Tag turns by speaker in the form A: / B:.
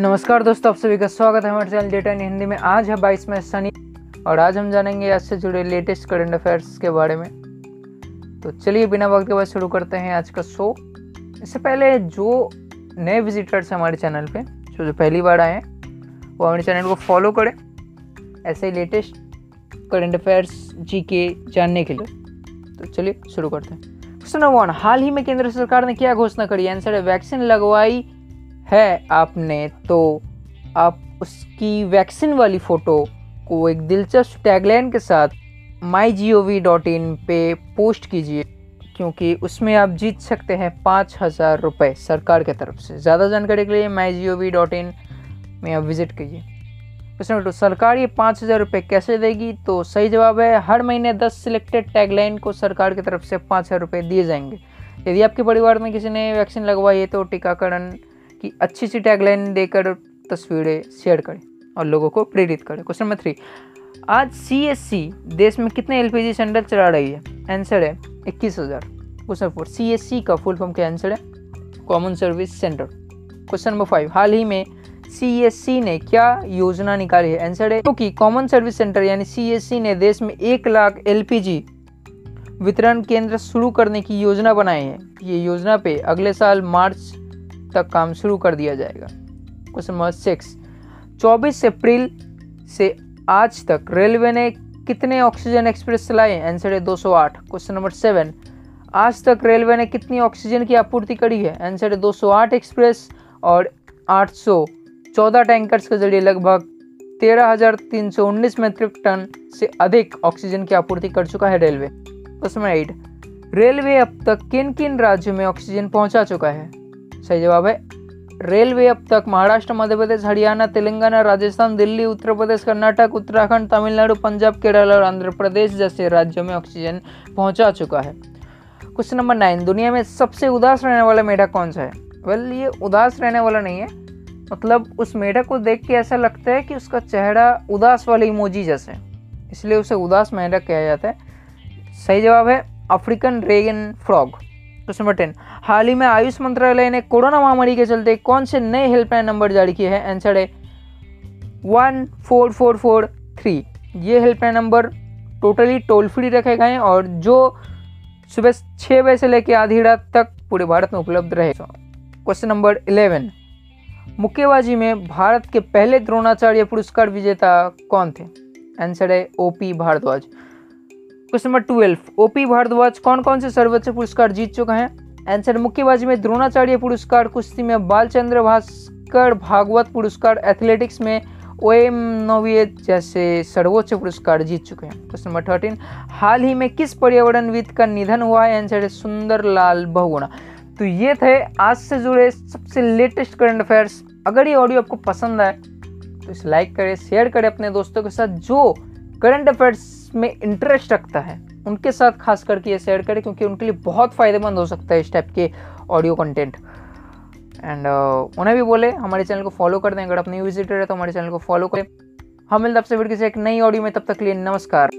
A: नमस्कार दोस्तों, आप सभी का स्वागत है हमारे चैनल डेटा इन हिंदी में। आज है बाईस में शनि और आज हम जानेंगे आज से जुड़े लेटेस्ट करंट अफेयर्स के बारे में। तो चलिए बिना वक्त के बाद शुरू करते हैं आज का शो इससे पहले जो नए विजिटर्स हैं हमारे चैनल पे, जो जो पहली बार आए हैं, वो हमारे चैनल को फॉलो करें। ऐसे ही latest current affairs G K जानने के लिए। तो चलिए शुरू करते हैं। क्वेश्चन नंबर वन हाल ही में केंद्र सरकार ने क्या घोषणा करी? आंसर है वैक्सीन लगवाई है आपने तो आप उसकी वैक्सीन वाली फ़ोटो को एक दिलचस्प टैगलाइन के साथ माई जी ओ वी डॉट इन पे पोस्ट कीजिए, क्योंकि उसमें आप जीत सकते हैं पाँच हज़ार रुपये सरकार के तरफ़ से। ज़्यादा जानकारी के लिए माई जी ओ वी डॉट इन में आप विज़िट कीजिए। क्वेश्चन टू सरकार ये पाँच हज़ार रुपये कैसे देगी? तो सही जवाब है, हर महीने दस सिलेक्टेड टैगलाइन को सरकार की तरफ़ से पाँच हज़ार रुपये दिए जाएँगे। यदि आपके परिवार में किसी ने वैक्सीन लगवाई है तो टीकाकरण की अच्छी सी टैगलाइन देकर तस्वीरें शेयर करें और लोगों को प्रेरित करें। क्वेश्चन नंबर थ्री आज सीएससी देश में कितने एल पी सेंटर चला रही है? आंसर है इक्कीस हज़ार। क्वेश्चन नंबर फोर सी का फुल फॉर्म क्या आंसर है? Common service centre question number five हाल ही में सीएससी ने क्या योजना निकाली है? आंसर है क्योंकि कॉमन सर्विस सेंटर यानी सीएससी ने देश में एक लाख एलपीजी वितरण केंद्र शुरू करने की योजना बनाई है। ये योजना पे अगले साल मार्च तक काम शुरू कर दिया जाएगा। Question number six. चौबीस अप्रैल से आज तक रेलवे ने कितने ऑक्सीजन एक्सप्रेस चलाए? आंसर है 208 क्वेश्चन नंबर सेवन। आज तक रेलवे ने कितनी ऑक्सीजन की आपूर्ति करी है? आंसर है 208 एक्सप्रेस और 814 टैंकर्स के ज़रिए लगभग 13,319 मीट्रिक टन से अधिक ऑक्सीजन की आपूर्ति कर चुका है railway. Question number eight. Railway अब तक किन किन राज्यों में ऑक्सीजन पहुँचा चुका है? सही जवाब है। रेलवे अब तक महाराष्ट्र, मध्य प्रदेश, हरियाणा, तेलंगाना, राजस्थान, दिल्ली, उत्तर प्रदेश, कर्नाटक, उत्तराखंड, तमिलनाडु, पंजाब, केरल और आंध्र प्रदेश जैसे राज्यों में ऑक्सीजन पहुँचा चुका है। क्वेश्चन नंबर नाइन, दुनिया में सबसे उदास रहने वाला मेढक कौन सा है? वेल ये उदास रहने वाला नहीं है। मतलब उस मेढक को देख के ऐसा लगता है कि उसका चेहरा उदास वाले इमोजी जैसे इसलिए उसे उदास मेढक कहा जाता है। सही जवाब है, African Reagan frog. Question number ten हाल ही में आयुष मंत्रालय ने कोरोना महामारी के चलते कौन से नए हेल्पलाइन नंबर जारी किए हैं? आंसर है one four four four three ये helpline number totally toll free रखे गए हैं और जो सुबह छः बजे से लेकर आधी रात तक पूरे भारत में उपलब्ध रहे। क्वेश्चन नंबर इलेवन मुक्केबाजी में भारत के पहले द्रोणाचार्य पुरस्कार विजेता कौन थे? आंसर है OP Bhardwaj. Question number twelve, OP Bhardwaj कौन कौन से सर्वोच्च पुरस्कार जीत चुका है? आंसर मुक्केबाजी में द्रोणाचार्य पुरस्कार, कुश्ती में बालचंद्र भास्कर, भागवत पुरस्कार एथलेटिक्स में ओ एम नोवियत जैसे सर्वोच्च पुरस्कार जीत चुके हैं। क्वेश्चन नंबर थर्टीन हाल ही में किस पर्यावरणविद का निधन हुआ है? आंसर है सुंदर लाल बहुगुणा। तो ये थे आज से जुड़े सबसे लेटेस्ट करंट अफेयर्स अगर ये ऑडियो आपको पसंद आए तो इसे लाइक करें शेयर करें अपने दोस्तों के साथ जो करंट अफेयर्स में इंटरेस्ट रखता है। उनके साथ खास करके ये शेयर करें क्योंकि उनके लिए बहुत फ़ायदेमंद हो सकता है इस टाइप के ऑडियो कंटेंट एंड uh, उन्हें भी बोले हमारे चैनल को फॉलो कर दें। अगर आप न्यू विजिटर है तो हमारे चैनल को फॉलो करें। हम मिलते आपसे फिर किसी एक नई ऑडियो में तब तक लिए नमस्कार।